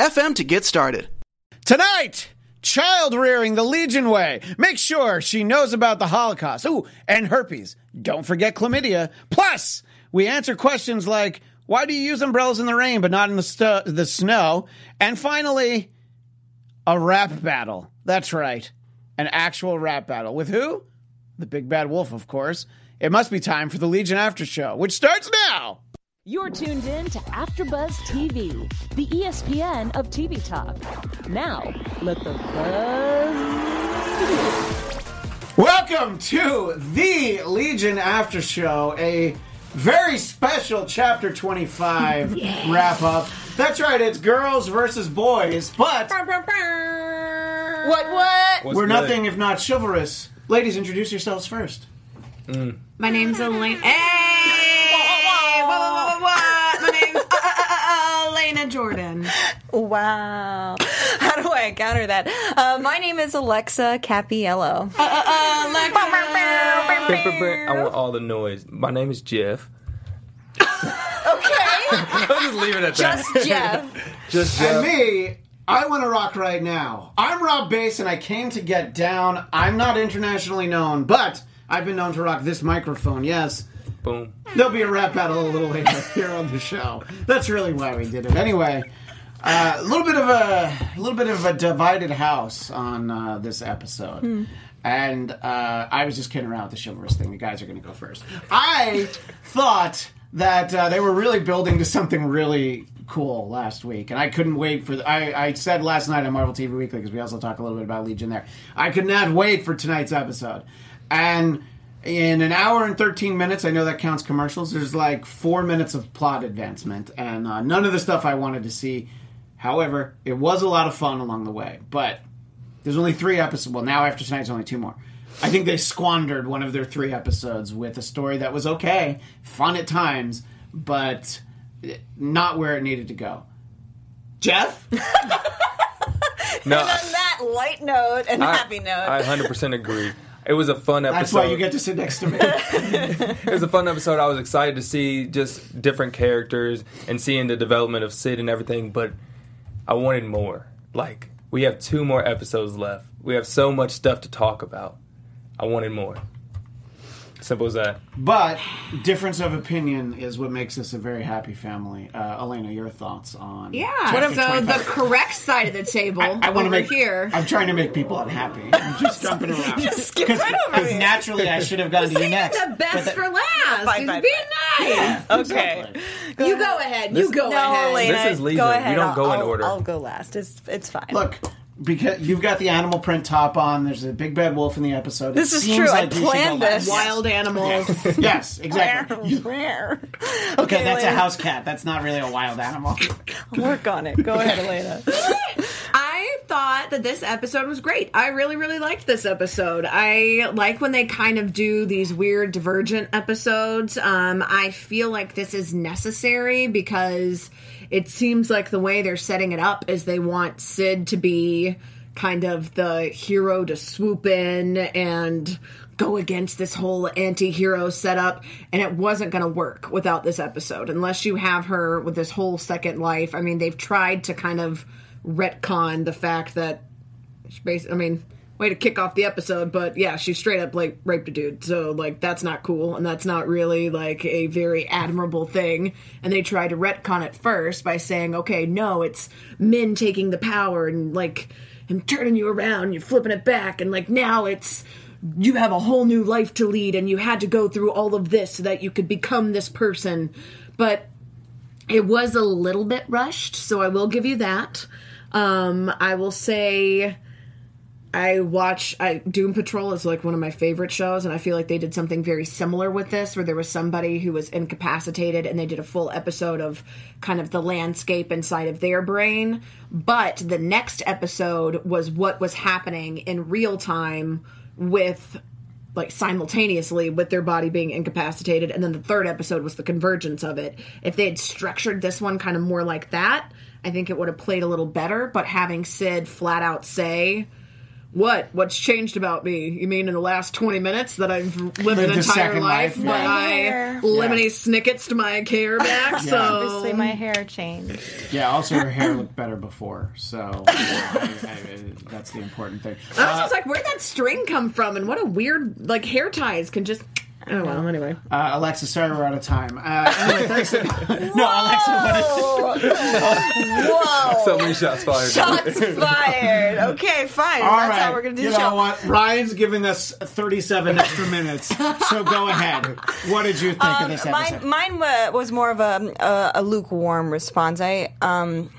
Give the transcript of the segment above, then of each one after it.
anchor.fm to get started. Tonight, child rearing the Legion way. Make sure she knows about the Holocaust. Ooh, and herpes. Don't forget chlamydia. Plus, we answer questions like why do you use umbrellas in the rain but not in the, stu- the snow? And finally, a rap battle. That's right. An actual rap battle. With who? The Big Bad Wolf, of course. It must be time for the Legion After Show, which starts now. You're tuned in to AfterBuzz TV, the ESPN of TV talk. Now, let the buzz Welcome to the Legion After Show, a very special Chapter 25 wrap up. That's right, it's girls versus boys, but What, what? we're nothing if not chivalrous. Ladies, introduce yourselves first. Mm. My name's Elaine. Hey! Elena Jordan. Wow. How do I counter that? Uh, my name is Alexa Capiello. Uh, Alexa. I want all the noise. My name is Jeff. Okay. I'll just leave it at that. Just Jeff. Just And me, I want to rock right now. I'm Rob Bass, and I came to get down. I'm not internationally known, but I've been known to rock this microphone, yes. Boom. There'll be a rap battle a little later here on the show. That's really why we did it. Anyway, uh, a little bit of a, a little bit of a divided house on uh, this episode. And uh, I was just kidding around with the chivalrous thing. The guys are going to go first. I thought that uh, they were really building to something really cool last week, and I couldn't wait for. The, I, I said last night on Marvel TV Weekly because we also talk a little bit about Legion there. I could not wait for tonight's episode, and in an hour and 13 minutes i know that counts commercials. There's like four minutes of plot advancement and uh, none of the stuff i wanted to see. However it was a lot of fun along the way but there's only three episodes. Well now after tonight's only two more. I think they squandered one of their three episodes with a story that was okay fun at times but not where it needed to go. Jeff? No, On that light note and I, happy note. I 100% agree. It was a fun episode. that's why you get to sit next to me It was a fun episode. I was excited to see just different characters and seeing the development of Sid and everything, but I wanted more. Like, we have two more episodes left. We have so much stuff to talk about. I wanted more. Simple as that. But difference of opinion is what makes us a very happy family. Uh, Elena, your thoughts on? Yeah. Chapter so the correct side of the table I want to make here. I'm trying to make people unhappy. I'm just jumping around. Just skip right over me. naturally I should have gone to you next. the best But the- for last. Fine, He's fine, being nice. okay. You go ahead. You go No, ahead. Elena, This is Legion. go We don't I'll- go in I'll- order. I'll go last. It's it's fine. Look, because you've got the animal print top on. There's a big bad wolf in the episode. This It is seems true. I Like you should go planned this. Wild animals. Yes, exactly. You- Where? okay, that's a house cat. That's not really a wild animal. I'll work on it. Go ahead, Elena. I thought that this episode was great. I really, really liked this episode. I like when they kind of do these weird divergent episodes. Um, I feel like this is necessary because it seems like the way they're setting it up is they want Sid to be kind of the hero to swoop in and go against this whole anti-hero setup and it wasn't going to work without this episode. Unless you have her with this whole second life i mean they've tried to kind of retcon the fact that basically i mean way to kick off the episode but yeah she straight up like raped a dude. So like that's not cool and that's not really like a very admirable thing. And they tried to retcon it first by saying okay no it's men taking the power and like and turning you around you're flipping it back and like now it's you have a whole new life to lead and you had to go through all of this so that you could become this person. But it was a little bit rushed so i will give you that. Um i will say I watch I Doom Patrol is like one of my favorite shows and I feel like they did something very similar with this where there was somebody who was incapacitated and they did a full episode of kind of the landscape inside of their brain. But the next episode was what was happening in real time with like simultaneously with their body being incapacitated and then the third episode was the convergence of it. If they had structured this one kind of more like that i think it would have played a little better but having sid flat out say what what's changed about me you mean in the last 20 minutes that i've lived an Lived a entire life, life, but yeah. i hair. lemony snickets to my hair back so Obviously, my hair changed. Yeah. Also, her hair looked better before, so I, I, that's the important thing. I was just uh, like, where'd that string come from? And what a weird, like, hair ties can just. Oh, well, anyway. Uh, Alexa, sorry we're out of time. Uh, anyway, thanks. no, Alexa, Whoa! So many shots fired. Shots fired. Okay, fine. All That's right. how we're gonna do you the know show. what? Ryan's giving us 37 extra minutes, so go ahead. What did you think of this Um, episode? mine, mine was more of a, a, a lukewarm response. I um,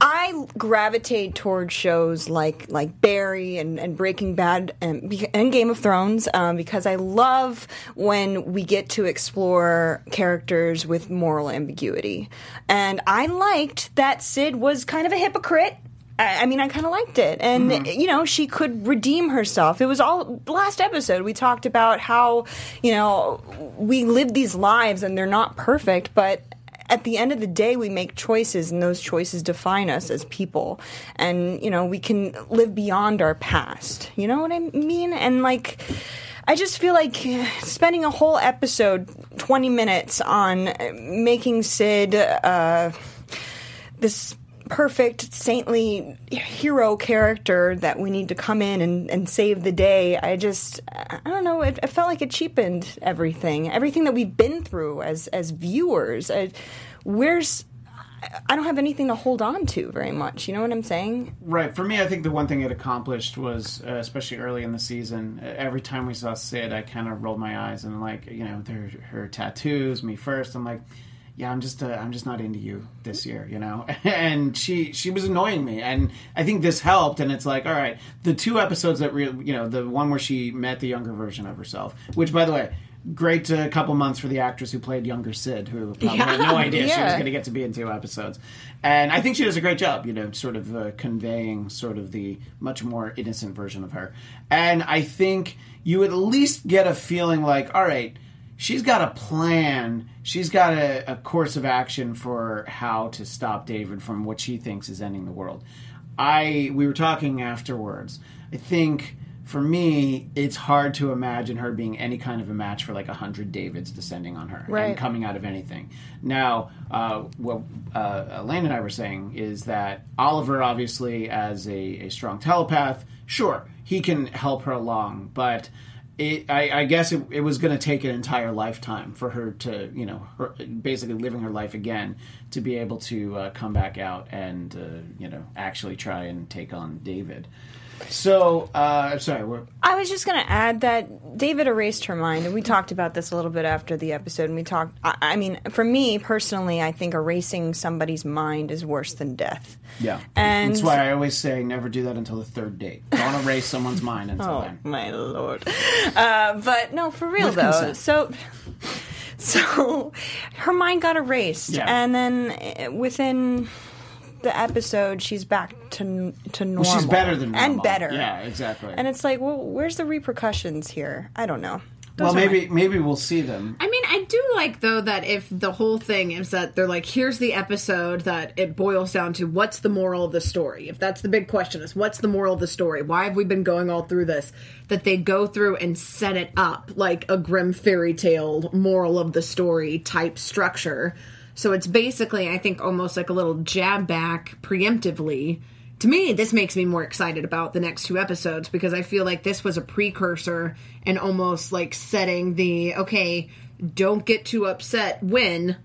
I gravitate towards shows like like Barry and, and Breaking Bad and, and Game of Thrones um, because I love when we get to explore characters with moral ambiguity, and I liked that Sid was kind of a hypocrite. I I mean, I kind of liked it, and you know, she could redeem herself. It was all last episode. We talked about how you know we live these lives, and they're not perfect, but at the end of the day, we make choices, and those choices define us as people. And you know, we can live beyond our past. You know what I mean? And like. I just feel like spending a whole episode, 20 minutes, on making Sid uh, this perfect saintly hero character that we need to come in and, and save the day. I just i don't know it, it felt like it cheapened everything. Everything that we've been through as as viewers. I, where's i don't have anything to hold on to very much. You know what i'm saying? Right. For me, I think the one thing it accomplished was, uh, especially early in the season, every time we saw Sid, I kind of rolled my eyes and like, you know, her, her tattoos, me first. I'm like, yeah, I'm just, uh, I'm just not into you this year, you know. and she, she was annoying me, and I think this helped. And it's like, all right, the two episodes that really, you know, the one where she met the younger version of herself, which, by the way. Great uh, couple months for the actress who played younger Sid, who probably had no idea she was going to get to be in two episodes. And I think she does a great job, you know, sort of uh, conveying sort of the much more innocent version of her. And I think you at least get a feeling like, all right, she's got a plan. She's got a, a course of action for how to stop David from what she thinks is ending the world. I we were talking afterwards. I think for me, it's hard to imagine her being any kind of a match for like a hundred Davids descending on her Right. and coming out of anything. Now, uh, what uh, Elaine and I were saying is that Oliver, obviously, as a, a strong telepath, sure, he can help her along, but it, I, I guess it, it was going to take an entire lifetime for her to, you know, her, basically living her life again to be able to uh, come back out and, uh, you know, actually try and take on David. So, uh, I'm sorry, we're, I was just going to add that David erased her mind, and we talked about this a little bit after the episode. And we talked. I, I mean, for me personally, I think erasing somebody's mind is worse than death. yeah. And- That's why I always say never do that until the third date. Don't erase someone's mind until Oh then. my lord! Uh, but no, for real With though. consent. So, so her mind got erased, Yeah. and then uh, within the episode, she's back to to normal. Well, she's better than normal. and better. Yeah, exactly. And it's like, well, where's the repercussions here? I don't know. well, Those are maybe maybe we'll see them. I mean, I do like though that if the whole thing is that they're like, here's the episode that it boils down to what's the moral of the story. If that's the big question is what's the moral of the story? Why have we been going all through this? That they go through and set it up like a grim fairy tale moral of the story type structure. So it's basically, I think, almost like a little jab back preemptively. To me, this makes me more excited about the next two episodes because I feel like this was a precursor and almost like setting the okay, don't get too upset when.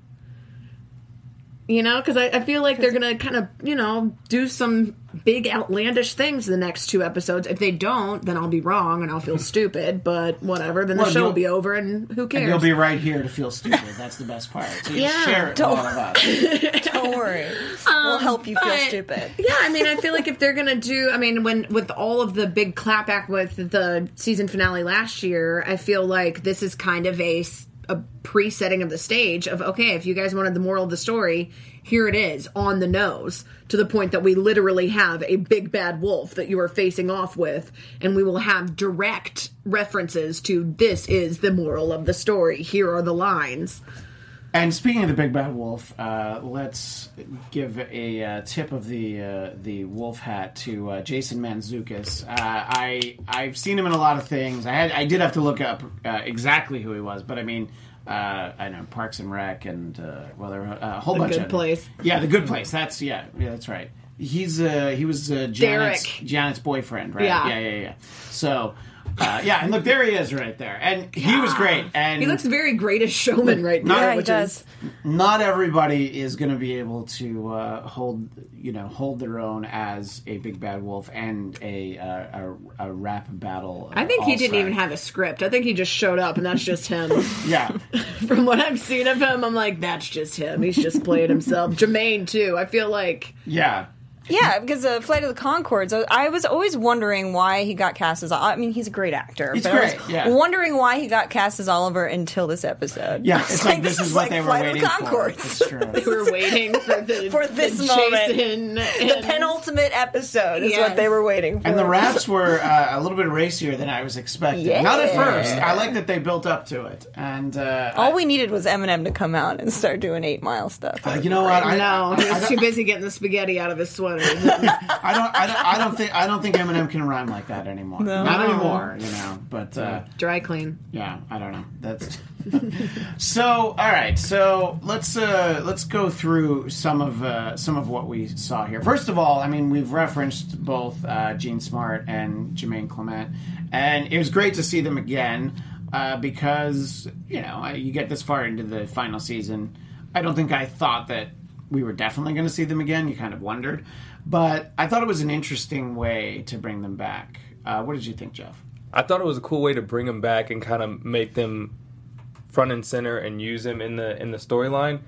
You know, because I, I feel like they're gonna kind of you know do some big outlandish things in the next two episodes. If they don't, then I'll be wrong and I'll feel stupid. But whatever, then the Well, show you'll- be over, and who cares? And you'll be right here to feel stupid. That's the best part. So you Yeah. share it with all of us. Don't worry, we'll um, help you feel but- stupid. Yeah, I mean, I feel like if they're gonna do, I mean, when with all of the big clapback with the season finale last year, I feel like this is kind of a a pre-setting of the stage of okay, if you guys wanted the moral of the story, here it is on the nose to the point that we literally have a big bad wolf that you are facing off with, and we will have direct references to this is the moral of the story. Here are the lines. And speaking of the big bad wolf, uh, let's give a uh, tip of the uh, the wolf hat to uh, Jason Manzukis. Uh, I I've seen him in a lot of things. I had I did have to look up uh, exactly who he was, but I mean. Uh, I know Parks and Rec and uh, well, there were a whole The bunch Good of Place. Yeah, the Good Place. That's yeah, yeah, that's right. He's uh, he was uh, Janet's. Janet's boyfriend, right? Yeah. yeah, yeah, yeah. So. Uh, yeah, and look, there he is right there, and he was great. And He looks very greatest showman right now. Not- Yeah, he which does. is not everybody is going to be able to uh, hold you know hold their own as a big bad wolf and a uh, a, a rap battle. uh, I think he didn't all-star. even have a script. I think he just showed up, and that's just him. Yeah, From what I've seen of him, I'm like, that's just him. He's just playing himself. Jermaine too. I feel like yeah. Yeah, because uh, Flight of the Concords, I- I was always wondering why he got cast as. I mean, he's a great actor. He's but I was great, yeah. wondering why he got cast as Oliver until this episode. Yeah, it's like, this, is what like they were Flight of waiting the for. Concords. It's true. we're waiting for the For this the moment. Jason the penultimate episode is Yes. what they were waiting for. And the raps were uh, a little bit racier than I was expecting. Yeah. Not at first. I like that they built up to it. And uh, All we needed was Eminem to come out and start doing Eight Mile stuff. uh, you know what? I, know. he was too busy getting the spaghetti out of his sweater. I don't. I don't. I don't think. I don't think Eminem can rhyme like that anymore. Not anymore. You know. But. Uh, Dry clean. Yeah, I don't know. That's so. All right, so let's uh, let's go through some of uh, some of what we saw here. First of all, I mean, we've referenced both uh, Gene Smart and Jermaine Clement, and it was great to see them again uh, because you know you get this far into the final season. I don't think I thought that we were definitely going to see them again. You kind of wondered, but I thought it was an interesting way to bring them back. Uh, what did you think, Jeff? I thought it was a cool way to bring them back and kind of make them front and center and use them in the in the storyline.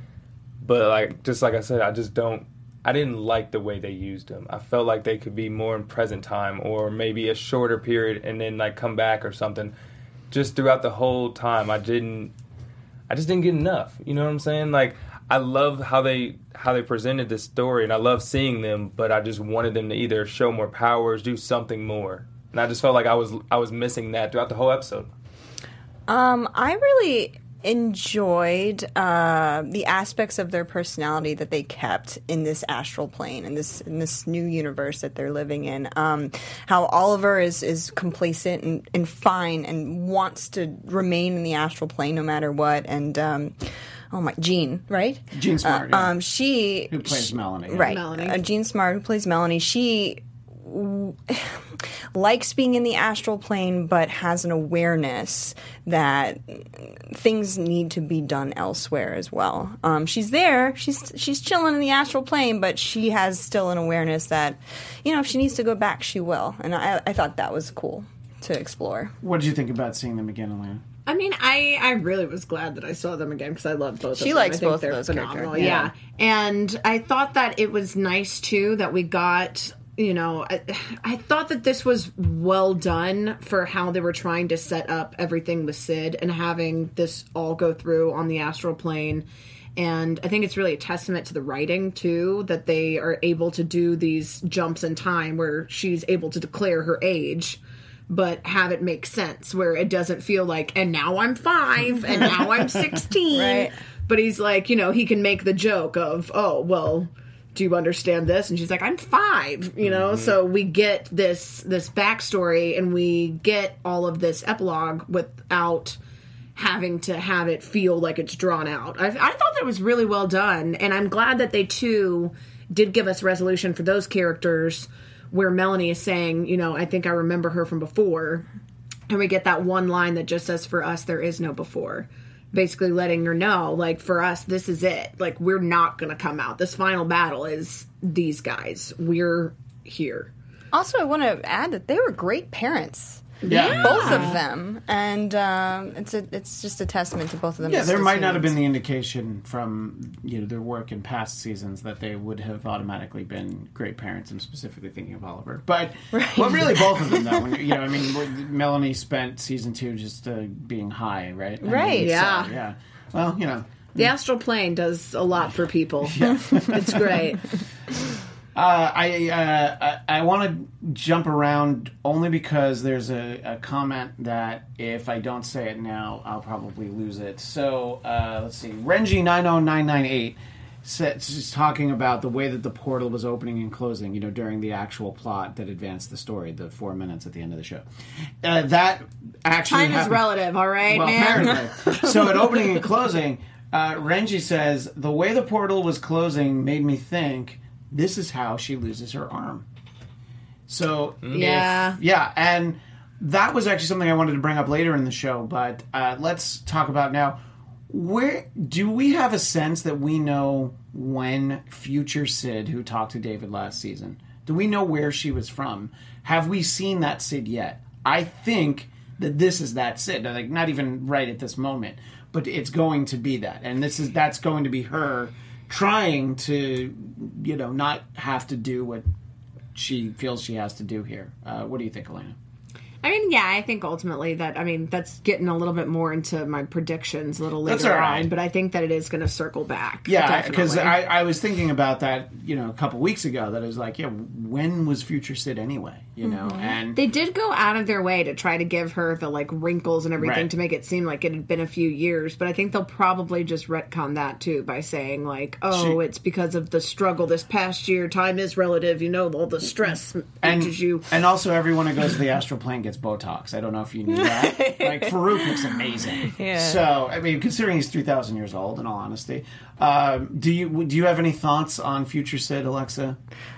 But like just like I said, I just don't. I didn't like the way they used them. I felt like they could be more in present time or maybe a shorter period and then like come back or something. Just throughout the whole time, I didn't. I just didn't get enough. You know what I'm saying? Like I love how they how they presented this story and I love seeing them, but I just wanted them to either show more powers, do something more. And I just felt like I was I was missing that throughout the whole episode. Um, I really enjoyed uh, the aspects of their personality that they kept in this astral plane in this in this new universe that they're living in. Um, how Oliver is is complacent and, and fine and wants to remain in the astral plane no matter what. And um, oh my, Jean, right? Jean Smart, yeah. Um, she Who plays Melanie? yeah. right? Melanie. Uh, Jean Smart, who plays Melanie, she w- likes being in the astral plane, but has an awareness that things need to be done elsewhere as well. Um, she's there, she's she's chilling in the astral plane, but she has still an awareness that, you know, if she needs to go back, she will. And I, I thought that was cool to explore. What did you think about seeing them again, Elena? I mean, I I really was glad that I saw them again because I love both. She of them. likes I think both of they're those phenomenal. characters. Yeah. and I thought that it was nice too that we got. You know, I, I thought that this was well done for how they were trying to set up everything with Sid and having this all go through on the astral plane. And I think it's really a testament to the writing too that they are able to do these jumps in time where she's able to declare her age but have it make sense where it doesn't feel like and now I'm 5 and now I'm 16 Right. but he's like you know he can make the joke of oh well do you understand this and she's like I'm 5 you know mm-hmm. so we get this this backstory and we get all of this epilogue without having to have it feel like it's drawn out. I, I thought that was really well done, and I'm glad that they too did give us resolution for those characters where Melanie is saying, you know, I think I remember her from before, and we get that one line that just says, "For us, there is no before." Basically, letting her know, like, for us, this is it. Like, we're not going to come out. This final battle is these guys. We're here. Also, I want to add that they were great parents. Yeah. Both of them, and um, it's a, it's just a testament to both of them. Yeah, there might not have been the indication from you know their work in past seasons that they would have automatically been great parents. I'm specifically thinking of Oliver, but well, really both of them though. When, you know, I mean, Melanie spent season two just uh, being high, right? I mean, Right. so, Yeah. yeah. Well, you know, The astral plane does a lot for people. it's great. Uh, I uh, I, I want to jump around only because there's a, a comment that if I don't say it now, I'll probably lose it. So uh, let's see, Renji nine zero nine nine eight is talking about the way that the portal was opening and closing. You know, during the actual plot that advanced the story, the four minutes at the end of the show. Uh, that actually Time is relative, all right, well, man. so at opening and closing, uh, Renji says the way the portal was closing made me think this is how she loses her arm. So if- Yeah. yeah, and that was actually something I wanted to bring up later in the show, but uh, let's talk about now. Where do we have a sense that we know when future Sid, who talked to David last season, do we know where she was from? Have we seen that Sid yet? I think that this is that Sid. Like not even right at this moment, but it's going to be that, and this is that's going to be her trying to, you know, not have to do what she feels she has to do here. Uh, what do you think, Elena? I mean, yeah, I think ultimately that I mean that's getting a little bit more into my predictions a little later That's all right. on, but I think that it is going to circle back. Yeah, because. I, I was thinking about that, you know, a couple weeks ago. That I was like, yeah, when was Future Sid anyway? You know, mm-hmm. and They did go out of their way to try to give her the like wrinkles and everything Right. to make it seem like it had been a few years, but I think they'll probably just retcon that too by saying like, "Oh, She- it's because of the struggle this past year. Time is relative, you know, all the stress and you." and also everyone who goes to the astral plane gets Botox. I don't know if you knew that. like Farouk looks amazing. Yeah. So I mean, considering he's three thousand years old, in all honesty, um, do you do you have any thoughts on Future Sid, Alexa?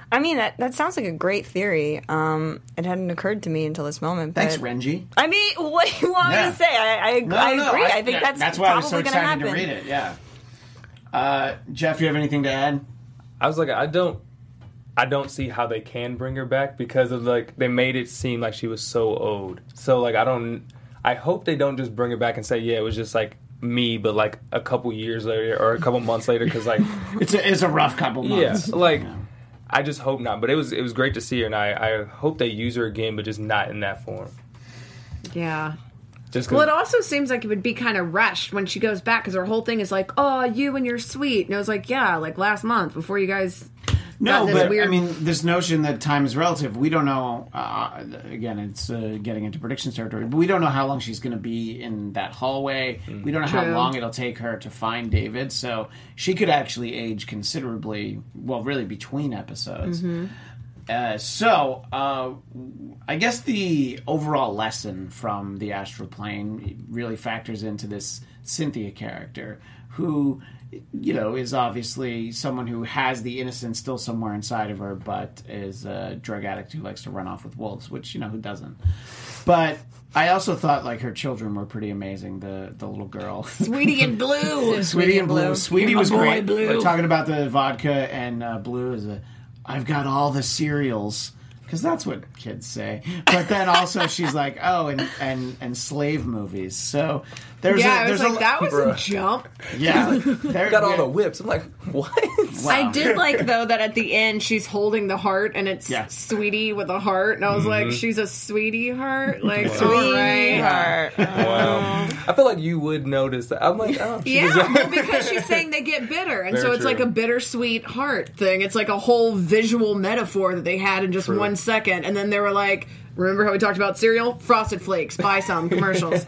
I mean, that, that sounds like a great theory. Um, it hadn't occurred to me until this moment. But Thanks, Renji. I mean, what do you want Yeah. me to say? I, I, No, I no, agree. I, think yeah, that's, that's why I was so probably going excited to happen. to read it. Yeah. Uh, Jeff, you have anything to add? I was like, I don't, I don't see how they can bring her back because of like they made it seem like she was so old. So like I don't, I hope they don't just bring her back and say, yeah, it was just like me, but like a couple years later or a couple months later because like It's a, it's a rough couple months. yeah, months. like. Yeah. I just hope not, but it was it was great to see her, and I, I hope they use her again, but just not in that form. Yeah. Just Well, it also seems like it would be kind of rushed when she goes back because her whole thing is like, "Oh, you and you're sweet," and I was like, "Yeah, like last month before you guys." No, got this but I mean, this notion that time is relative, we don't know. Uh, again, it's uh, getting into predictions territory, but we don't know how long she's going to be in that hallway. We don't know how long it'll take her to find David. So she could actually age considerably, well, really between episodes. Uh, so, uh, I guess the overall lesson from the astral plane really factors into this Cynthia character, who, you know, is obviously someone who has the innocence still somewhere inside of her, but is a drug addict who likes to run off with wolves, which you know who doesn't. But I also thought like her children were pretty amazing. The the little girl. Sweetie and Blue. Sweetie and Blue. Sweetie was great. Blue. We're talking about the vodka, and uh, Blue is a. I've got all the cereals because that's what kids say. But then also she's like, oh, and and and slave movies. So there's yeah, a, I was there's like, a, that was a jump. yeah. There, got all the whips. I'm like, what? I did like though that at the end she's holding the heart and it's Yeah. sweetie with a heart, and I was like, mm-hmm. she's a sweetie heart, like oh. Wow. all right. Heart. wow. I feel like you would notice that. I'm like, oh, she Yeah, well, because she's saying they get bitter, and so Very it's like a bittersweet heart thing. It's like a whole visual metaphor that they had in just True. one second, and then they were like, "Remember how we talked about cereal? Frosted Flakes, buy some commercials."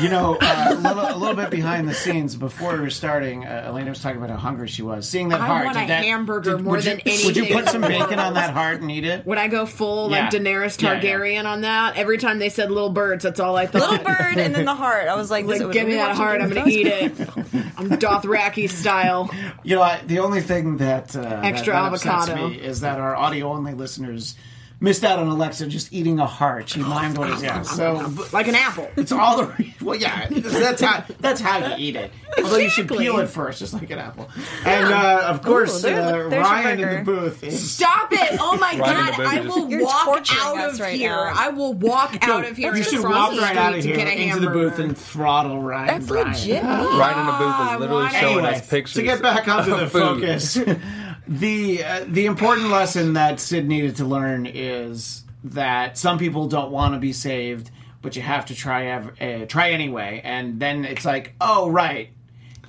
You know, uh, a, little, a little bit behind the scenes before we were starting, uh, Elena was talking about how hungry she was. Seeing that I heart, want did a that- hamburger did- more would you- than Would you put some bacon on that heart and eat it? Would I go full Yeah. like Daenerys Yeah, yeah. Targaryen on that, every time they said little birds, that's all I thought. Little bird and then the heart. I was like, this Like, is- give me that heart. I'm gonna eat it. I'm Dothraki style. You know, I, the only thing that uh, Extra that, that upsets avocado. me is that our audio only listeners missed out on Alexa just eating a heart. She mimed what it was. So like an apple. it's all the well, yeah. That's how that's how you eat it. Although you should Exactly. peel it first, just like an apple. And uh, of course, there- uh, there's your Ryan in burger. the booth is Stop it! Oh my Right in god! the I business. will You're walk torturing out us of right here. now. I will walk out of here. You and should walk the right out of street here to get a into the booth and throttle Ryan. That's Bryan. legit. Right in the booth I is literally showing Anyway, us pictures. To get back onto the of food. focus, the uh, the important lesson that Sid needed to learn is that some people don't want to be saved, but you have to try uh, try anyway. And then it's like, oh right,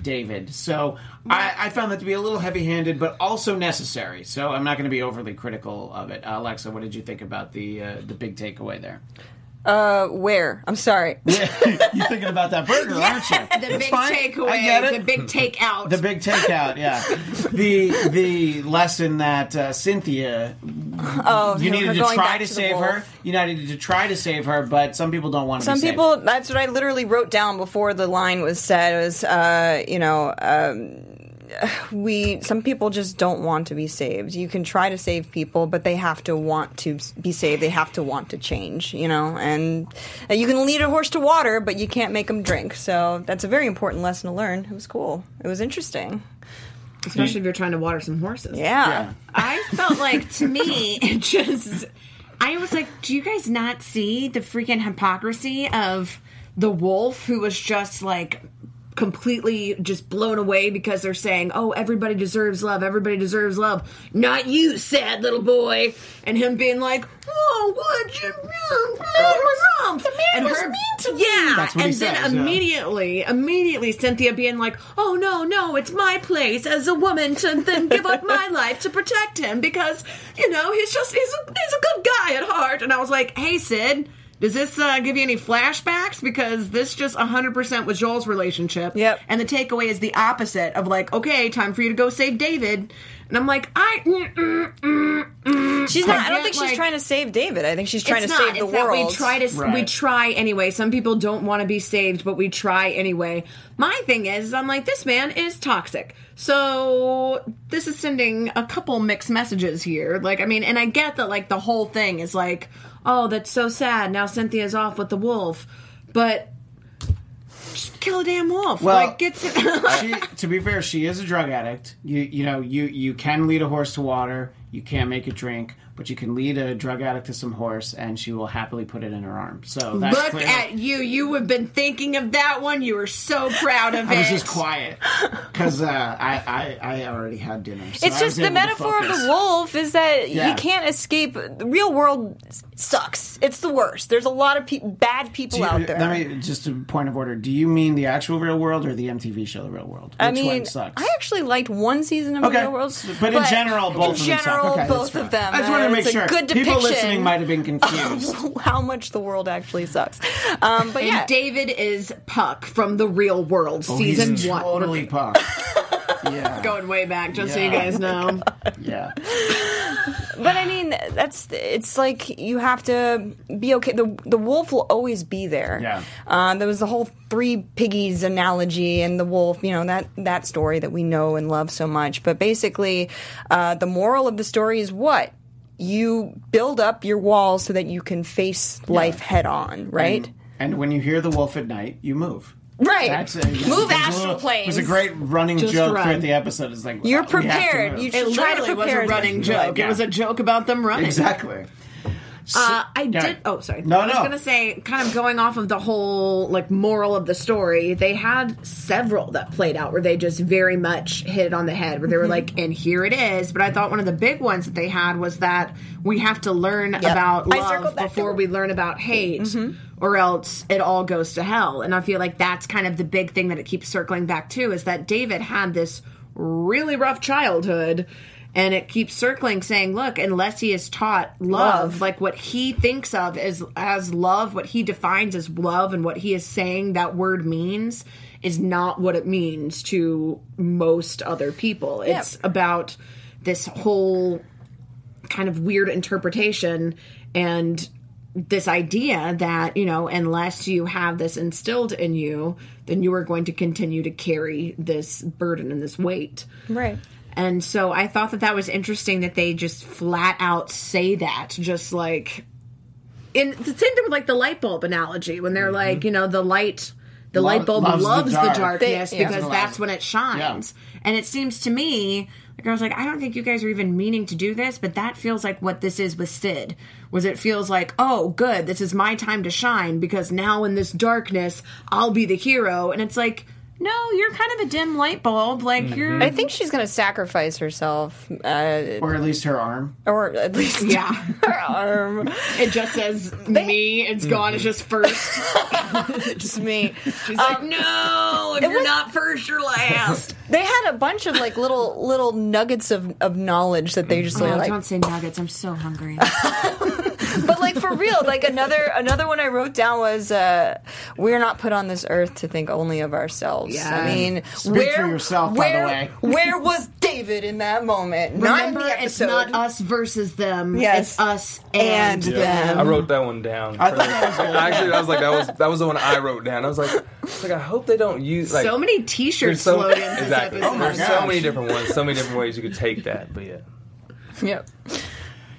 David. So I, I found that to be a little heavy handed, but also necessary. So I'm not going to be overly critical of it. Uh, Alexa, what did you think about the uh, the big takeaway there? Uh, where? I'm sorry. You're thinking about that burger, aren't you? The big fine. takeaway, I get it. the big takeout. The big takeout, yeah. the the lesson that uh, Cynthia, Oh, you needed to try back to save wolf. her. You needed to try to save her, but some people don't want to. Some be saved. people, that's what I literally wrote down before the line was said. It was uh, you know, um, we some people just don't want to be saved. You can try to save people, but they have to want to be saved. They have to want to change. You know, and you can lead a horse to water, but you can't make them drink. So that's a very important lesson to learn. It was cool. It was interesting. Especially if you're trying to water some horses. Yeah. Yeah. I felt like to me it just I was like, do you guys not see the freaking hypocrisy of the wolf who was just like completely just blown away because they're saying, "Oh, everybody deserves love. Everybody deserves love. Not you, sad little boy." And him being like, "Oh, what you the man was mean to me." Yeah, That's what he and then says, yeah. immediately, immediately Cynthia being like, "Oh no, no, it's my place as a woman to then give up my life to protect him because you know he's just he's a, he's a good guy at heart." And I was like, "Hey, Sid." Does this uh, give you any flashbacks? Because this just 100% was Joel's relationship. Yep. And the takeaway is the opposite of like, okay, time for you to go save David. And I'm like, I. mm, mm, mm, mm. She's not. I don't get, think she's trying to save David. I think she's trying it's to not. save the it's that world. we try to we try anyway. Some people don't want to be saved, but we try anyway. My thing is, I'm like, this man is toxic. So this is sending a couple mixed messages here. Like, I mean, and I get that like the whole thing is like, oh, that's so sad. Now Cynthia's off with the wolf, but just kill a damn wolf. Well- like, get. she, to be fair, she is a drug addict. You you know you you can lead a horse to water. You can't make it drink, but you can lead a drug addict to some horse, and she will happily put it in her arm. So that's Look clear. at you. You have been thinking of that one. You were so proud of I it. was just quiet because uh, I, I I already had dinner. so It's I just the metaphor of the wolf is that Yeah. you can't escape. The real world sucks. It's the worst. There's a lot of pe- bad people you- out there. Let me just a point of order. Do you mean the actual real world or the MTV show The Real World? Which I mean, one sucks? I actually liked one season of Okay. Real World, But in general, both in of them suck. general, Okay, both of them. I just wanted to make it's a sure. Good People listening might have been confused. how much the world actually sucks. Um, but And yeah, David is Puck from the Real World, Oh, season he's one. totally Puck. yeah, Going way back, just so you guys know. yeah. but I mean, that's it's like you have to be okay. The the wolf will always be there. Yeah. Uh, there was the whole three piggies analogy and the wolf. You know that that story that we know and love so much. But basically, uh, the moral of the story is what you build up your walls so that you can face life head on. Right. And, and when you hear the wolf at night, you move. Right. That's a, yeah, Move astral little- planes. It was a great running Just joke run. throughout the episode. It's like You're we have to prepared. move. You It should try to literally was a running as joke. well. It was a joke about them running. exactly. Uh, I Yeah. did. Oh, sorry. No, I was no. gonna say, kind of going off of the whole like moral of the story. They had several that played out where they just very much hit it on the head. Where they were Mm-hmm. like, "And here it is." But I thought one of the big ones that they had was that we have to learn about love before we learn about hate, Mm-hmm. or else it all goes to hell. And I feel like that's kind of the big thing that it keeps circling back to is that David had this really rough childhood. And it keeps circling, saying, "Look, unless he is taught love, Love. like what he thinks of as as love, what he defines as love, and what he is saying that word means is not what it means to most other people. It's about this whole kind of weird interpretation and this idea that you know unless you have this instilled in you then you are going to continue to carry this burden and this weight Right. And so I thought that that was interesting that they just flat out say that, just like in the same thing with like the light bulb analogy when they're mm-hmm. like, you know, the light. The Lo- light bulb loves loves, the the, dark. darkness They- yeah. because that's when it shines. And it seems to me like I was like, I don't think you guys are even meaning to do this, but that feels like what this is with Sid. Was it feels like, oh, good, this is my time to shine because now in this darkness, I'll be the hero. And it's like, no, you're kind of a dim light bulb. Like you're, I think she's going to sacrifice herself, uh, Or at least her arm. or at least yeah. her arm. It just says me. It's gone. It's just first. Just me. She's like, no, if you're was- not first, you're last. They had a bunch of like little little nuggets of, of knowledge that they just Oh, like don't say nuggets. I'm so hungry. But like for real like another another one i wrote down was uh we're not put on this earth to think only of ourselves Yes. i mean Speak where for yourself, by the where, way. where was david in that moment not Remember, the it's not us versus them. Yes. It's us And and, them. I wrote that one down. I thought that was. Actually, I was like, that was that was the one I wrote down. I was like, I like I hope they don't use like so many T-shirt so slogans this exactly. episode. Oh my there's gosh. so many different ones, so many different ways you could take that. But yeah, yep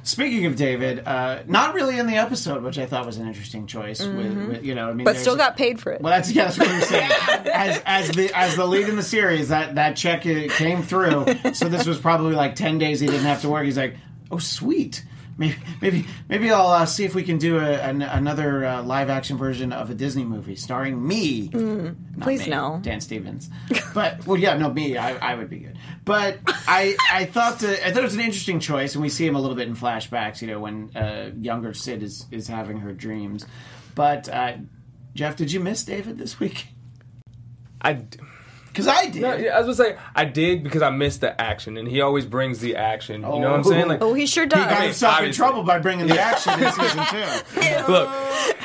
Speaking of David, uh, not really in the episode, which I thought was an interesting choice. With, with you know, I mean, but still got paid for it Well, that's yeah, that's what I'm saying. as as the as the lead in the series, that that check came through. So this was probably like ten days he didn't have to work. He's like, oh sweet. Maybe maybe maybe I'll uh, see if we can do a, an, another uh, live action version of a Disney movie starring me. Mm, please me, no. Dan Stevens. But well, yeah, no, me. I, I would be good. But I I thought that, I thought it was an interesting choice, and we see him a little bit in flashbacks. You know, when uh, younger Sid is is having her dreams. But uh, Jeff, did you miss David this week? I. d- Because I did. No, yeah, I was gonna say I did because I missed the action, and he always brings the action. You know what I'm saying? Oh. Like, oh he sure does. He got does himself in trouble by bringing the action in season two. look,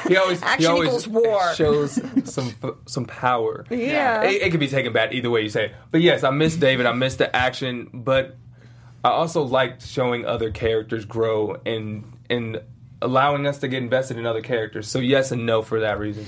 he always he always equals war. shows some some power. yeah It, it could be taken bad either way you say. it. But yes, I miss David. I miss the action, but I also liked showing other characters grow and and allowing us to get invested in other characters. So yes and no for that reason.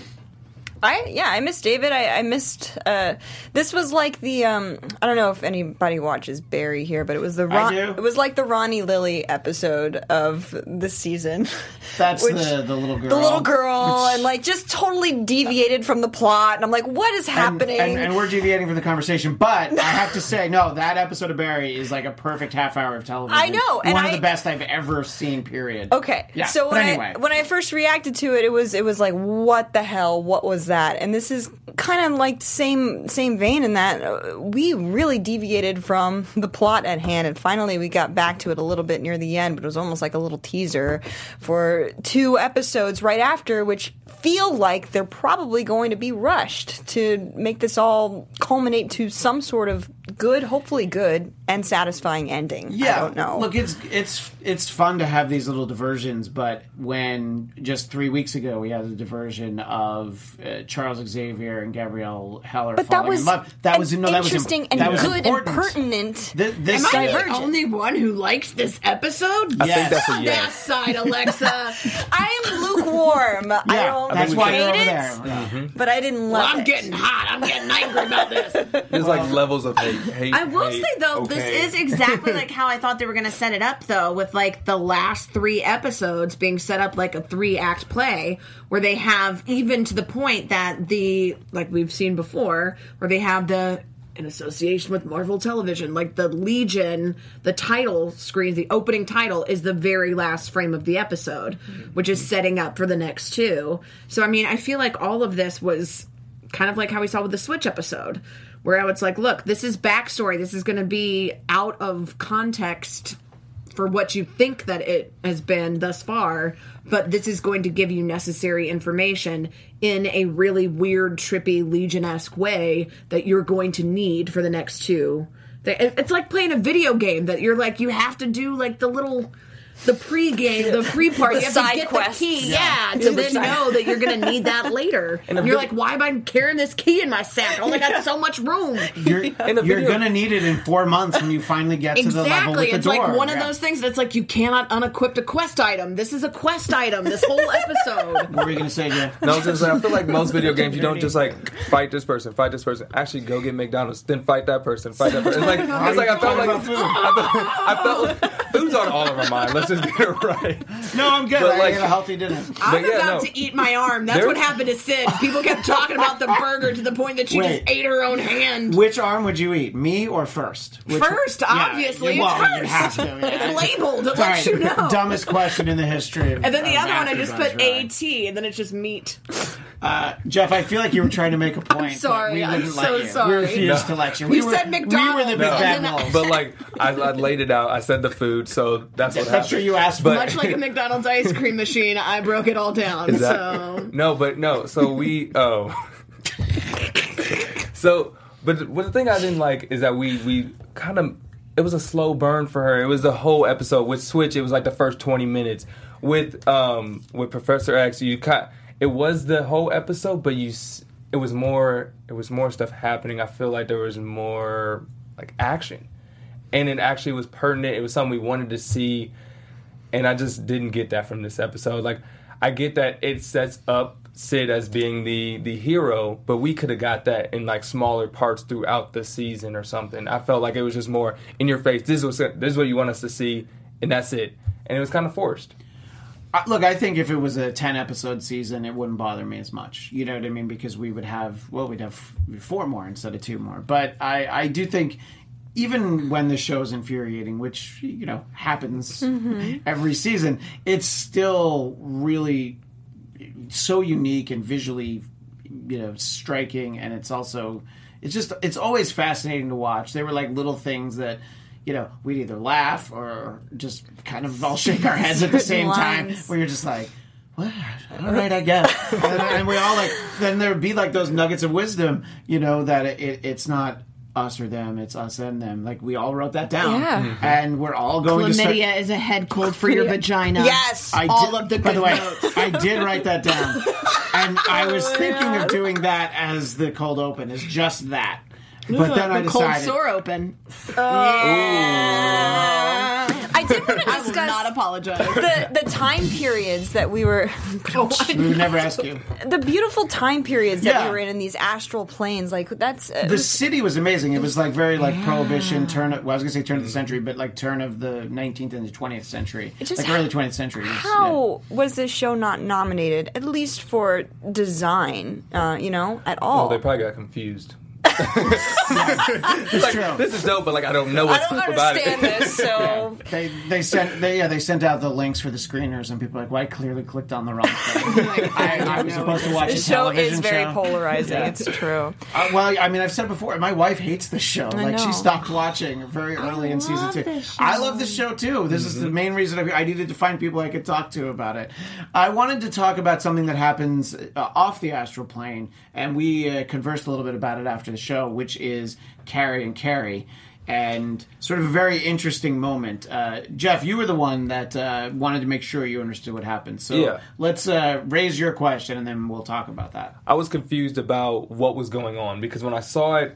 I yeah, I missed David. I, I missed. Uh, this was like the um. I don't know if anybody watches Barry here, but it was the Ron, it was like the Ronnie Lily episode of this season. That's Which- the the little girl. The little girl Which- and like just totally deviated from the plot, and I'm like, what is happening? and, and we're deviating from the conversation, but I have to say, no, that episode of Barry is like a perfect half hour of television. I know, and one of I- the best I've ever seen. Period. Okay. Yeah, So but when anyway. I when I first reacted to it, it was it was like, what the hell? What was that? And this is kind of like same same vein in that uh, we really deviated from the plot at hand, and finally we got back to it a little bit near the end, but it was almost like a little teaser for two episodes right after, which feel like they're probably going to be rushed to make this all culminate to some sort of good, hopefully good and satisfying ending. Yeah, I don't know. Look, it's it's it's fun to have these little diversions, but when just three weeks ago we had a diversion of uh, Charles Xavier and Gabrielle Heller But that was in love, that an was no, that was im- interesting and that was good important. and pertinent. Th- this Am I the only one who likes this episode? I Yes. think that's a that side, Alexa. I am lukewarm. I don't that's why hate you're over it, there. Yeah. but I didn't love I'm it. getting hot. I'm getting angry about this. There's like levels of hate. Hate I will hate, say though, okay. this is exactly like how I thought they were going to set it up, though, with like the last three episodes being set up like a three act play, where they have even to the point that the like we've seen before, where they have the in association with Marvel Television, like the Legion, the title screens, the opening title is the very last frame of the episode, which is setting up for the next two. So I mean, I feel like all of this was kind of like how we saw with the Switch episode, where I was like, look, this is backstory. This is going to be out of context for what you think that it has been thus far, but this is going to give you necessary information in a really weird, trippy, Legion esque way that you're going to need for the next two. It's like playing a video game that you're like, you have to do like the little the pre-game, the pre part. The You have side to get quests. the key, Yeah. yeah, to then know that you're going to need that later. And And you're vid- like, why am I carrying this key in my sack? I only got so much room. You're, the you're video- gonna need it in four months when you finally get to the level with Exactly. the It's door. like one of those things that's like you cannot unequip a quest item. This is a quest item. This whole episode. What were you gonna say, Jeff? No, I was gonna say, I feel like most video games, you don't just like fight this person, fight this person. Actually, go get McDonald's, then fight that person, fight that person. It's like, it's like I felt like food? I felt, I felt like food's on all of our mind. Let's just get it right. No, I'm good. But, I like- ate a healthy dinner. I'm yeah, about no. to eat my arm. That's There- what happened to Sid. People kept talking about the burger to the point that she Wait. just ate her own hand. Which arm would you eat, me or first? Which, First, obviously, well, it's you first. have to. yeah. It's labeled. It All lets right, you know. dumbest question in the history. Of, And then the of other one, I just AfterBuzz, put right. AT, and then it's just meat. Uh, Jeff, I feel like you were trying to make a point. but sorry, we I'm wouldn't so you. sorry. We refused to let you. We You were, said We were McDonald's, the big and bad then I- wolves. But like, I, I laid it out. I said the food, so that's what That's happened. True. You asked. But- Much like a McDonald's ice cream machine, I broke it all down. Exactly. So No, but no. So we oh. so, but what the thing I didn't like is that we we kind of it was a slow burn for her. It was the whole episode with Switch. It was like the first twenty minutes with um with Professor X. You cut. It was the whole episode, but you it was more it was more stuff happening. I feel like there was more like action, and it actually was pertinent. It was something we wanted to see and I just didn't get that from this episode. Like, I get that it sets up Syd as being the the hero, but we could have got that in like smaller parts throughout the season or something. I felt like it was just more in your face. This was this is what you want us to see, and that's it. And it was kind of forced. Look, I think if it was a ten episode season, it wouldn't bother me as much. You know what I mean? Because we would have well, we'd have four more instead of two more. But I, I do think even when the show is infuriating, which you know happens every season, it's still really so unique and visually, you know, striking, and it's also it's just it's always fascinating to watch. They were like little things that. You know, we'd either laugh or just kind of all shake our heads at the same time. Where you're just like, "What? All right, I guess." and, and we all like. Then there would be like those nuggets of wisdom. You know that it, it's not us or them; it's us and them. Like we all wrote that down, Yeah. Mm-hmm. and we're all going to start. chlamydia is a head cold for your vagina. Yes. I all did, of the by good the way, notes. I did write that down, and I was Oh, thinking of doing that as the cold open, as just that. But then I the cold sore open. I did want to I will discuss not apologize. the, the time periods that we were we would never ask you. the beautiful time periods that Yeah. we were in in these astral planes like that's uh, The was- city was amazing. It was like very like prohibition, turn of, well, I was gonna say turn of the century, but like turn of the 19th and the 20th century, just like early 20th century. It was- yeah. how was this show not nominated at least for design uh, you know at all Oh, they probably got confused. It's true. This is dope, but like I don't know what's I what's don't about understand it. this so They they sent they yeah they sent out the links for the screeners and people were like well I clearly clicked on the wrong thing. I, I was supposed to watch the a show is very show. polarizing Yeah. it's true Uh, well, I mean, I've said before, my wife hates the show. like, know. she stopped watching very early in season two. this show. I love the show too. This is the main reason I, I needed to find people I could talk to about it. I wanted to talk about something that happens uh, off the astral plane, and we uh, conversed a little bit about it after the show, which is Carrie and Carrie. And sort of a very interesting moment. Uh, Jeff, you were the one that uh, wanted to make sure you understood what happened. So Yeah. let's uh, raise your question and then we'll talk about that. I was confused about what was going on because when I saw it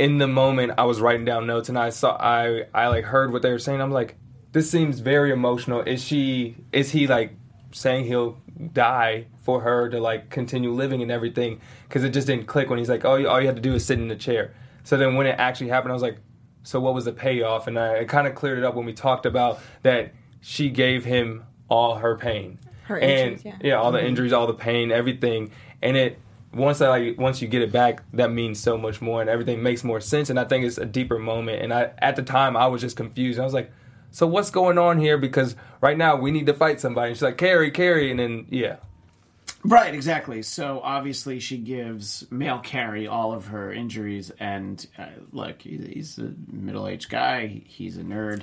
in the moment, I was writing down notes and I saw I I like heard what they were saying. I'm like, this seems very emotional. Is she? Is he like saying he'll die for her to like continue living and everything? Because it just didn't click when he's like, oh, all you had to do is sit in the chair. So then when it actually happened, I was like, so what was the payoff? And I, kind of cleared it up when we talked about that she gave him all her pain, Her and injuries, yeah. yeah, all the mm-hmm. injuries, all the pain, everything, and it once I like once you get it back, that means so much more, and everything makes more sense. And I think it's a deeper moment. And I at the time I was just confused. I was like, so what's going on here? Because right now we need to fight somebody. And she's like, Carrie, Carrie, and then yeah, Right, exactly. So obviously, she gives male Cary all of her injuries, and uh, look, he's a middle-aged guy. He's a nerd,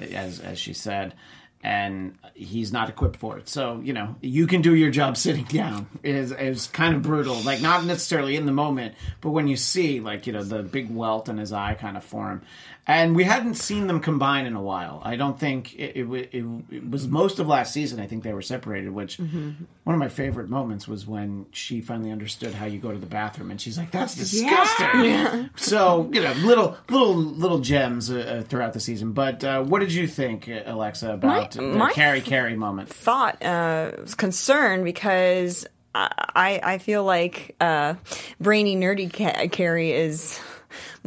as as she said, and he's not equipped for it. So you know, you can do your job sitting down. is is kind of brutal. Like not necessarily in the moment, but when you see like you know the big welt in his eye kind of form. And we hadn't seen them combine in a while. I don't think it, it, it, it was most of last season. I think they were separated. Which one of my favorite moments was when she finally understood how you go to the bathroom, and she's like, "That's disgusting." So you know, little little little gems uh, uh, throughout the season. But uh, what did you think, uh, Alexa, about My- the my- Carrie Carrie moment? thought uh, was concerned because I I feel like uh, brainy nerdy ca- Carrie is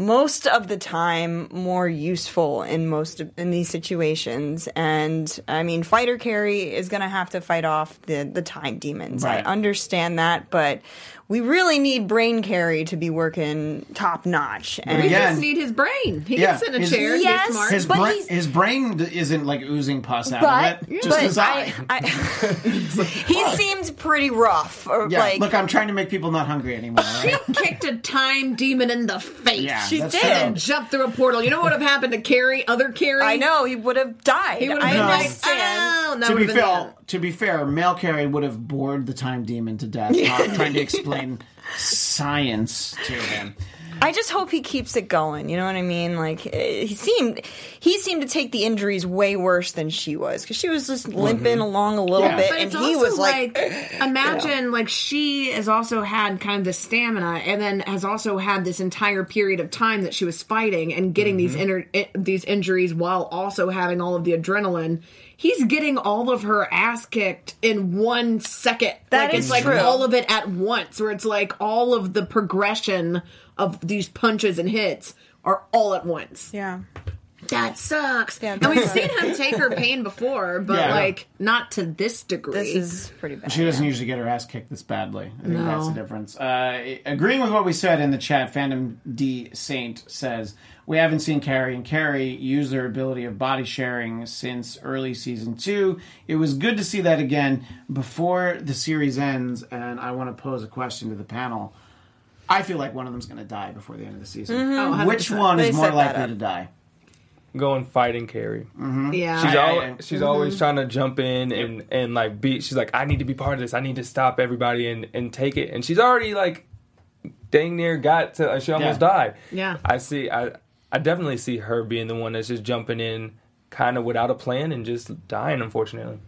most of the time more useful in most of, in these situations and I mean fighter Kerry is going to have to fight off the the time demons. Right. I understand that but we really need brain Cary to be working top notch and We just need his brain. He Yeah, can sit in a his- chair and Yes. be smart. His But brain, he's- his brain isn't like oozing pus out but, of it. Just but his eye. I, I, he seemed pretty rough or yeah, like look, I'm trying to make people not hungry anymore. He kicked a time demon in the face. Yeah, She that's did. true. and jumped through a portal. You know what would have happened to Carrie, other Carrie? I know he would have died. He would have been like, understand. oh, that to be fair, that. to be fair, Mel Cary would have bored the time demon to death, talk- trying to explain science to him. I just hope he keeps it going. You know what I mean? Like eh, he seemed, he seemed to take the injuries way worse than she was because she was just limping along a little Yeah. bit, But and it's he was like, imagine like she has also had kind of the stamina, and then has also had this entire period of time that she was fighting and getting these Mm-hmm. inner i- these injuries while also having all of the adrenaline. He's getting all of her ass kicked in one second. That like is it's like true. all of it at once, where it's like all of the progression of these punches and hits are all at once. yeah. That sucks. Yeah, and we've that seen him take her pain before, but Yeah. like not to this degree. This is pretty bad. She doesn't usually get her ass kicked this badly. I think No. that's the difference. Uh, agreeing with what we said in the chat, Phantom D Saint says we haven't seen Carrie and Carrie use their ability of body sharing since early season two. It was good to see that again before the series ends. And I want to pose a question to the panel. I feel like one of them's going to die before the end of the season. Mm-hmm. Oh, Which 100%. one They is more set that likely up. to die? Going fighting Kerry. Mm-hmm. yeah. She's I- always I- she's always mm-hmm. trying to jump in and and like be. She's like, I need to be part of this. I need to stop everybody and and take it. And she's already like, dang near got to. Uh, she almost Yeah. died. Yeah. I see. I I definitely see her being the one that's just jumping in, kind of without a plan and just dying. Unfortunately.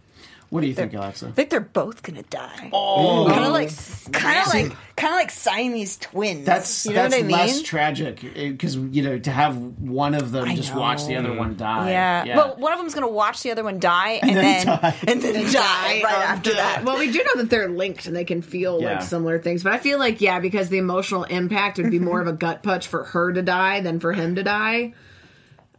What do you think, Alexa? I think they're both gonna die. Oh, kind of like, kind of like, kind of like Siamese twins. That's you know that's what I mean? less tragic eh, because you know to have one of them I just know. watch the other one die. yeah. Well, one of them's gonna watch the other one die, and, then then, die. and then die right after that. Well, we do know that they're linked and they can feel Yeah. like similar things, but I feel like yeah, because the emotional impact would be more of a gut punch for her to die than for him to die.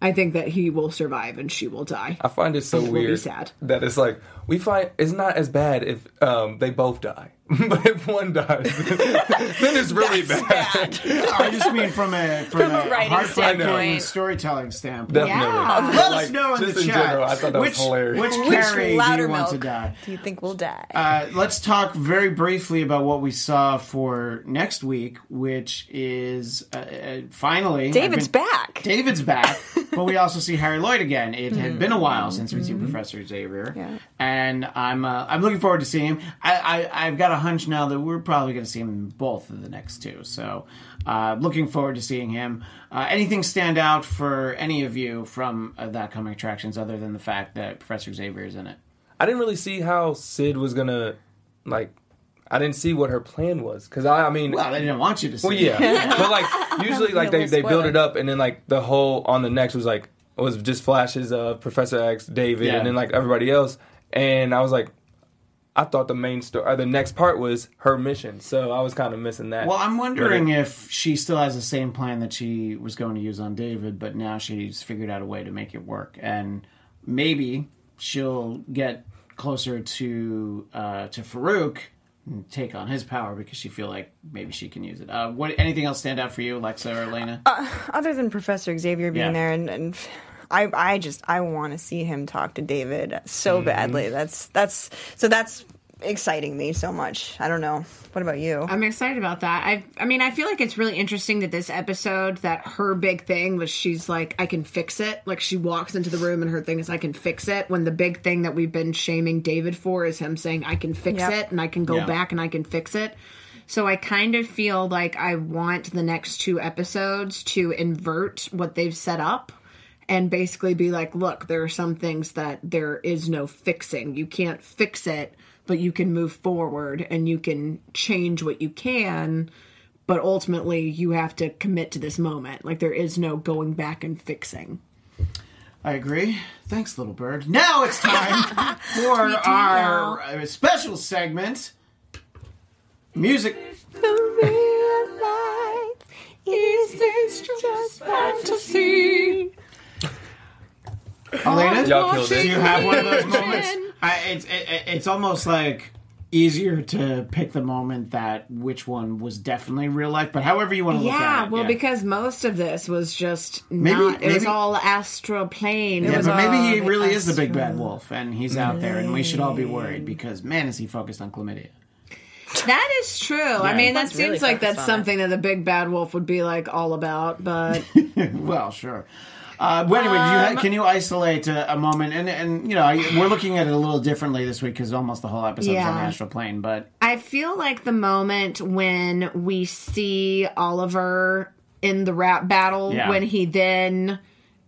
I think that he will survive and she will die. I find it so be weird sad. that it's like we find it's not as bad if um, they both die, but if one dies, then it's really bad. I just mean from a from, From a a, writing standpoint. storytelling standpoint. Definitely. Yeah. Let Like, us know in the in chat. general, I thought that was which, hilarious. Which Which Carrie do you want to die? do you think will die? Uh, let's talk very briefly about what we saw for next week, which is uh, uh, finally David's I've been- back. David's back, but we also see Harry Lloyd again. It had been a while since we'd seen Professor Xavier, Yeah. and I'm uh, I'm looking forward to seeing him. I, I I've got a hunch now that we're probably going to see him in both of the next two. So, uh, looking forward to seeing him. Uh, anything stand out for any of you from uh, the coming attractions, other than the fact that Professor Xavier is in it? I didn't really see how Syd was gonna like. I didn't see what her plan was because I, I mean, Well, they didn't want you to see. Well, it. yeah, but like usually, like they, little they build it up, and then like the whole on the next was like was just flashes of Professor X, David, Yeah. and then like everybody else, and I was like, I thought the main story, or the next part was her mission, so I was kind of missing that. Well, I'm wondering it- if she still has the same plan that she was going to use on David, but now she's figured out a way to make it work, and maybe she'll get closer to uh, to Farouk and take on his power because she feel like maybe she can use it. Uh, what anything else stand out for you, Alexa or Elena? Other than Professor Xavier being Yeah. there, and, and I, I just I want to see him talk to David so Mm-hmm. badly. That's that's so that's exciting me so much. I don't know. What about you? I'm excited about that. I I mean, I feel like it's really interesting that this episode that her big thing was she's like I can fix it. Like she walks into the room and her thing is I can fix it when the big thing that we've been shaming David for is him saying I can fix Yep. it and I can go Yeah. back and I can fix it. So I kind of feel like I want the next two episodes to invert what they've set up and basically be like, look, there are some things that there is no fixing. You can't fix it, but you can move forward and you can change what you can. But ultimately, you have to commit to this moment. Like, there is no going back and fixing. I agree. Thanks, little bird. Now it's time for our uh, special segment music. Y'all killed do you have one of those moments? I, it's it, it's almost like easier to pick the moment that which one was definitely real life, but however you want to look Yeah, at it. Yeah, well, yeah. because most of this was just Maybe- not. It was maybe- all astral plane. It Yeah, was but maybe he really is the big bad wolf, and he's out there, and we should all be worried because man, is he focused on chlamydia? That is true. I mean, that That's really seems like focused that's on it. something that the big bad wolf would be like all about. But Well, sure. Uh, but anyway, do you can you isolate a, a moment? And and you know, I, we're looking at it a little differently this week because almost the whole episode Yeah. on the astral plane. But I feel like the moment when we see Oliver in the rap battle, Yeah. when he then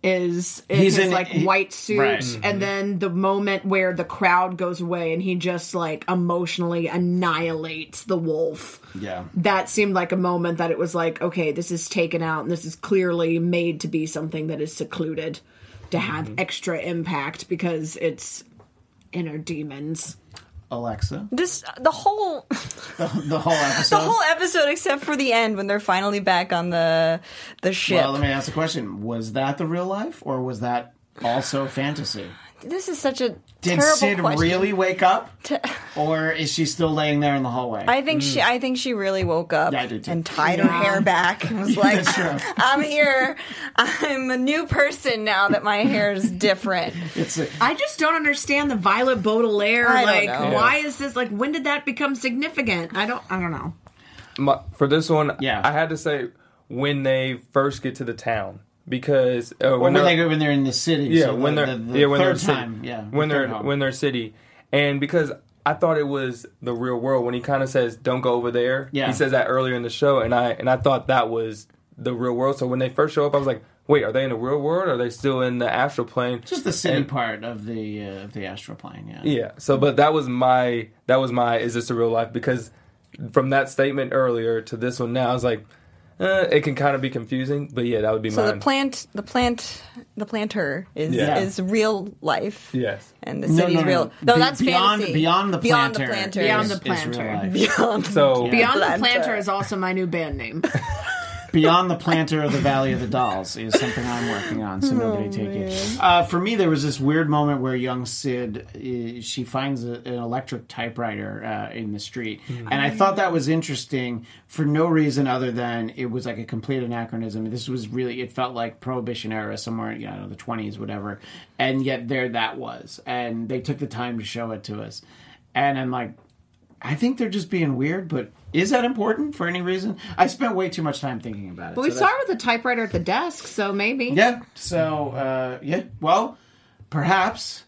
is in He's his in- like he- white suit, right. Mm-hmm. and then the moment where the crowd goes away and he just like emotionally annihilates the wolf. yeah, that seemed like a moment that it was like, okay, this is taken out and this is clearly made to be something that is secluded to have extra impact because it's inner demons. Alexa, This the whole the, the whole episode. the whole episode except for the end when they're finally back on the the ship. well, let me ask the question: Was that the real life, or was that also fantasy? This is such a Did terrible Syd question. really wake up, or is she still laying there in the hallway? I think she. Mm. I think she really woke up Yeah, I do too. and tied her hair back and was like, "I'm here. I'm a new person now that my hair is different." it's a, I just don't understand the Violet Baudelaire. I don't like, know. why is this like? When did that become significant? I don't. I don't know. My, for this one, Yeah. I had to say when they first get to the town because uh, when, when they go when they're in the city. yeah so when the, they're the, the yeah when they're third city, yeah when the they're home. when they're city and because I thought it was the real world when he kind of says don't go over there Yeah. he says that earlier in the show and I and I thought that was the real world so when they first show up I was like wait are they in the real world or are they still in the astral plane just the city And- part of the uh, of the astral plane. Yeah, yeah so but that was my that was my is this a real life because from that statement earlier to this one now I was like uh, it can kind of be confusing but yeah that would be my So mine the plant, the plant, the planter is Yeah. is real life. yes And the No, city's no, no. real. No, Be- that's beyond fantasy. beyond the planter. beyond the planter. planter. Beyond is- the is real planter. life. Beyond. so Beyond the Planter. Planter is also my new band name. Beyond the Planter of the Valley of the Dolls is something I'm working on, so nobody take it. Uh, for me, there was this weird moment where young Syd, uh, she finds a, an electric typewriter uh, in the street. And I thought that was interesting for no reason other than it was like a complete anachronism. This was really, it felt like Prohibition era, somewhere, you know, the 20s, whatever. And yet there that was. And they took the time to show it to us. And I'm like, I think they're just being weird, but is that important for any reason? I spent way too much time thinking about it. But we so her with a typewriter at the desk, so maybe. Yeah. So uh, yeah. Well, perhaps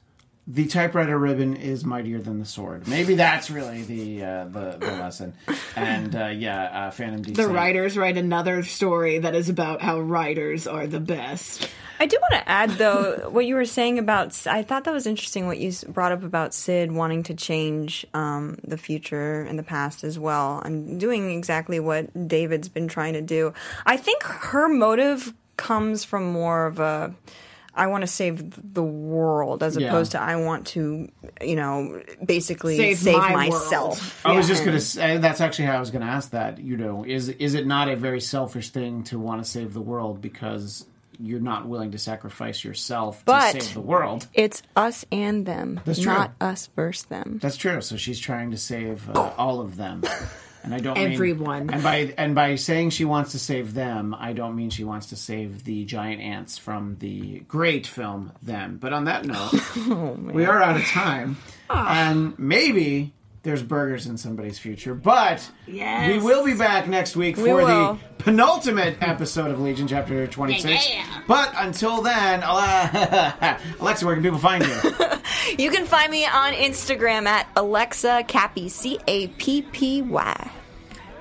the typewriter ribbon is mightier than the sword. Maybe that's really the uh, the, the lesson. And uh, yeah, uh, Phantom DC. The writers write another story that is about how writers are the best. I do want to add though what you were saying about. I thought that was interesting what you brought up about Syd wanting to change um, the future and the past as well. I'm doing exactly what David's been trying to do. I think her motive comes from more of a. I want to save the world as Yeah. opposed to I want to, you know, basically Save save, my myself. I was just gonna say that's actually how I was gonna ask that. You know, is is it not a very selfish thing to want to save the world because you're not willing to sacrifice yourself But- to save the world? It's us and them, That's true. not us versus them. That's true. So she's trying to save uh, all of them, and I don't mean- Everyone. and by and by saying she wants to save them, I don't mean she wants to save the giant ants from the great film Them. But on that note, Oh, we are out of time, ah. and maybe there's burgers in somebody's future. But Yes. we will be back next week We for will. the penultimate episode of Legion, chapter 26. Yeah. But until then, Alexa, where can people find you? You can find me on Instagram at Alexa Cappy, C A P P Y.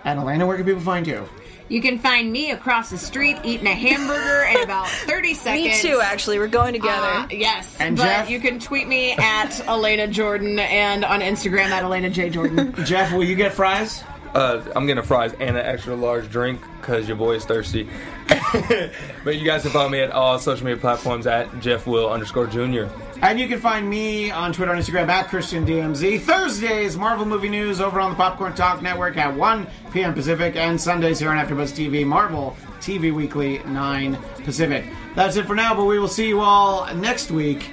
and Elena, where can people find you? You can find me across the street eating a hamburger in about 30 seconds. Me too, actually. We're going together. Uh, yes. And but Jeff? you can tweet me at Elena Jordan and on Instagram at Elena J. Jordan. Jeff, will you get fries? Uh, I'm getting a fries and an extra large drink because your boy is thirsty. but you guys can follow me at all social media platforms at Jeff Will underscore Junior. And you can find me on Twitter and Instagram at Christian DMZ. Thursdays, Marvel Movie News over on the Popcorn Talk Network at 1 p.m. Pacific. And Sundays here on AfterBuzz TV, Marvel TV Weekly, 9 Pacific. That's it for now, but we will see you all next week.